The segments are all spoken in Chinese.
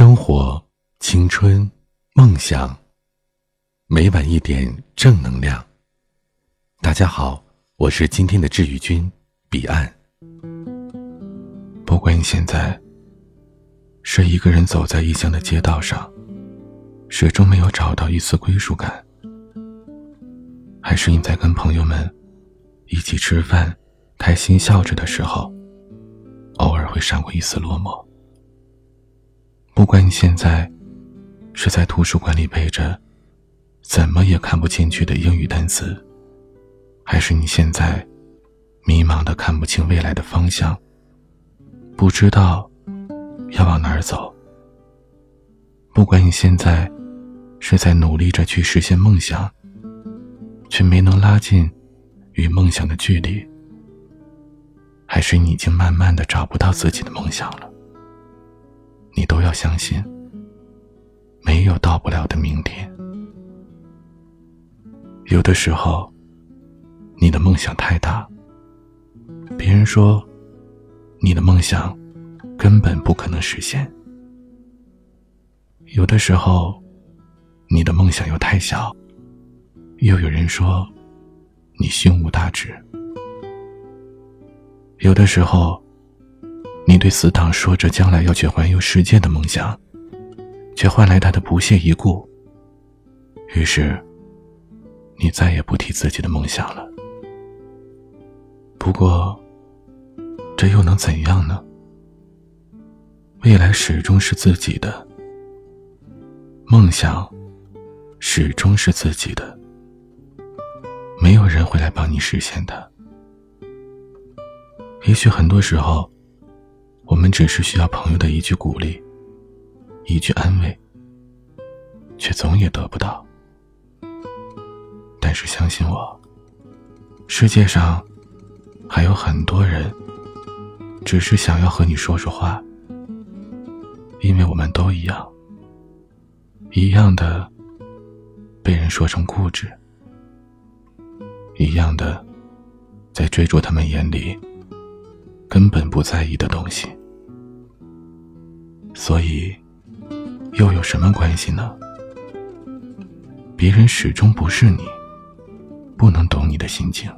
生活、青春、梦想，每晚一点正能量。大家好，我是今天的治愈君彼岸。不管你现在是一个人走在异乡的街道上，始终没有找到一丝归属感，还是你在跟朋友们一起吃饭、开心笑着的时候，偶尔会闪过一丝落寞。不管你现在是在图书馆里背着怎么也看不进去的英语单词，还是你现在迷茫的看不清未来的方向，不知道要往哪儿走。不管你现在是在努力着去实现梦想，却没能拉近与梦想的距离，还是你已经慢慢的找不到自己的梦想了。你都要相信，没有到不了的明天。有的时候，你的梦想太大，别人说你的梦想根本不可能实现；有的时候，你的梦想又太小，又有人说你胸无大志；有的时候。你对死党说着将来要去环游世界的梦想，却换来他的不屑一顾。于是，你再也不提自己的梦想了。不过，这又能怎样呢？未来始终是自己的，梦想始终是自己的，没有人会来帮你实现的。也许很多时候。我们只是需要朋友的一句鼓励，一句安慰，却总也得不到。但是相信我，世界上还有很多人，只是想要和你说说话，因为我们都一样，一样的被人说成固执，一样的在追逐他们眼里根本不在意的东西。所以，又有什么关系呢？别人始终不是你，不能懂你的心情，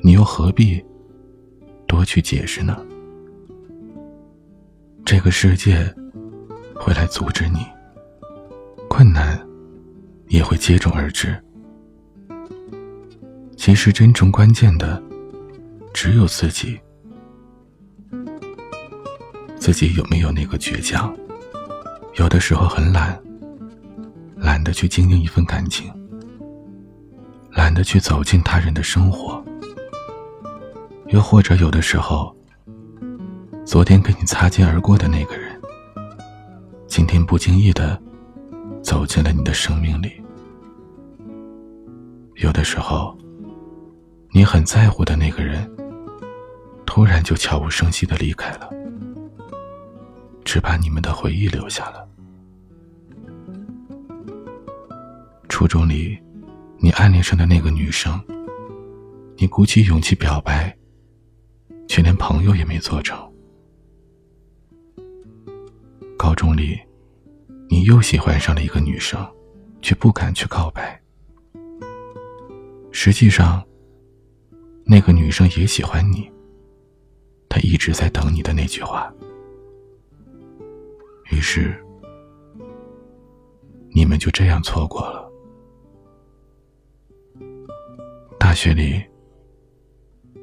你又何必多去解释呢？这个世界会来阻止你，困难也会接踵而至。其实，真正关键的只有自己。自己有没有那个倔强？有的时候很懒，懒得去经营一份感情，懒得去走进他人的生活。又或者有的时候，昨天跟你擦肩而过的那个人，今天不经意的走进了你的生命里。有的时候，你很在乎的那个人，突然就悄无声息的离开了。只把你们的回忆留下了。初中里，你暗恋上的那个女生，你鼓起勇气表白，却连朋友也没做成。高中里，你又喜欢上了一个女生，却不敢去告白。实际上，那个女生也喜欢你，她一直在等你的那句话。于是，你们就这样错过了。大学里，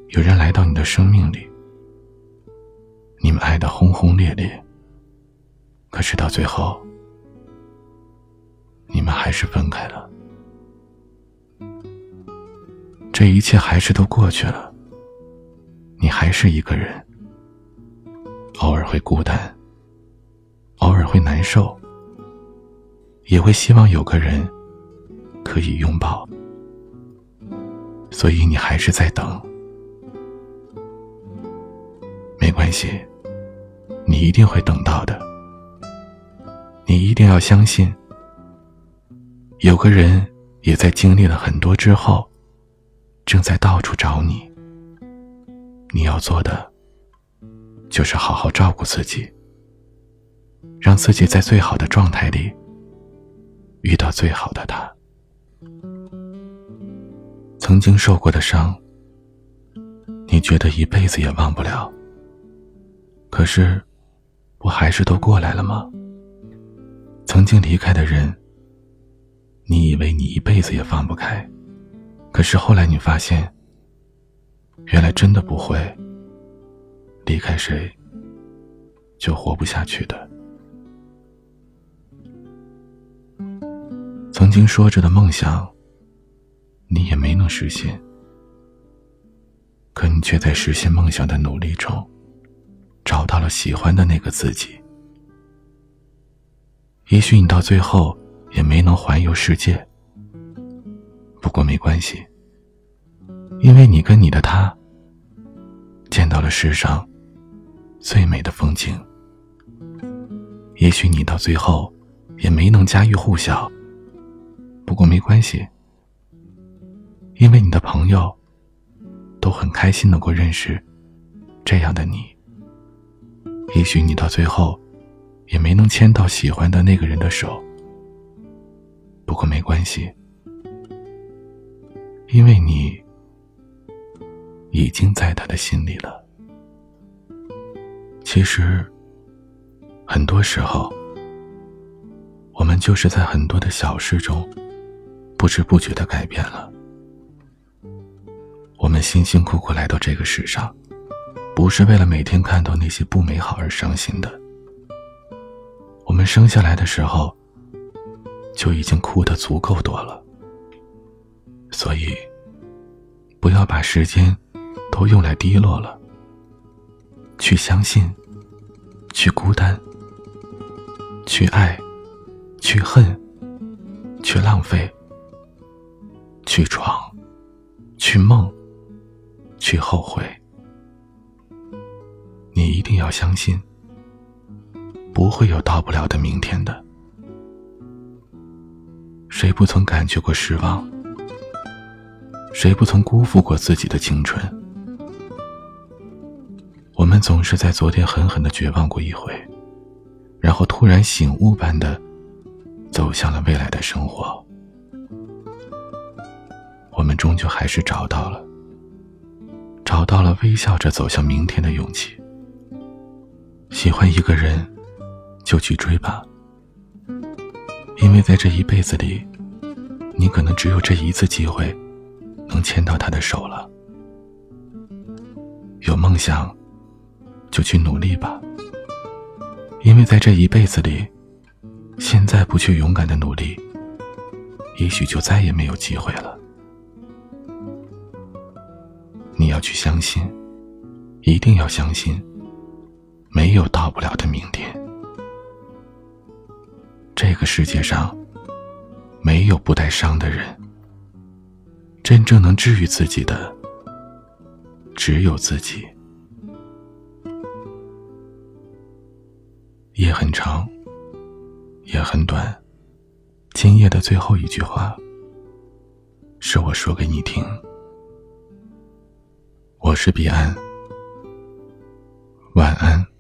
有人来到你的生命里，你们爱的轰轰烈烈。可是到最后，你们还是分开了。这一切还是都过去了，你还是一个人，偶尔会孤单。偶尔会难受，也会希望有个人可以拥抱，所以你还是在等。没关系，你一定会等到的。你一定要相信，有个人也在经历了很多之后，正在到处找你。你要做的，就是好好照顾自己。让自己在最好的状态里遇到最好的他。曾经受过的伤，你觉得一辈子也忘不了。可是，不还是都过来了吗？曾经离开的人，你以为你一辈子也放不开，可是后来你发现，原来真的不会离开谁就活不下去的。曾经说着的梦想，你也没能实现，可你却在实现梦想的努力中，找到了喜欢的那个自己。也许你到最后也没能环游世界，不过没关系，因为你跟你的他见到了世上最美的风景。也许你到最后也没能家喻户晓，不过没关系，因为你的朋友都很开心能够认识这样的你。也许你到最后。也没能牵到喜欢的那个人的手，不过没关系，因为你已经在他的心里了。其实，很多时候，我们就是在很多的小事中，不知不觉的改变了。我们辛辛苦苦来到这个世上，不是为了每天看到那些不美好而伤心的。我们生下来的时候，就已经哭的足够多了，所以不要把时间都用来低落了。去相信，去孤单，去爱，去恨，去浪费，去闯，去梦，去后悔。你一定要相信。不会有到不了的明天的。谁不曾感觉过失望？谁不曾辜负过自己的青春？我们总是在昨天狠狠的绝望过一回，然后突然醒悟般的走向了未来的生活。我们终究还是找到了，找到了微笑着走向明天的勇气。喜欢一个人。就去追吧，因为在这一辈子里，你可能只有这一次机会，能牵到他的手了。有梦想，就去努力吧，因为在这一辈子里，现在不去勇敢的努力，也许就再也没有机会了。去相信，一定要相信，没有到不了的明天。这个世界上没有不带伤的人，真正能治愈自己的只有自己。夜很长，也很短，今夜的最后一句话是我说给你听。我是彼岸，晚安。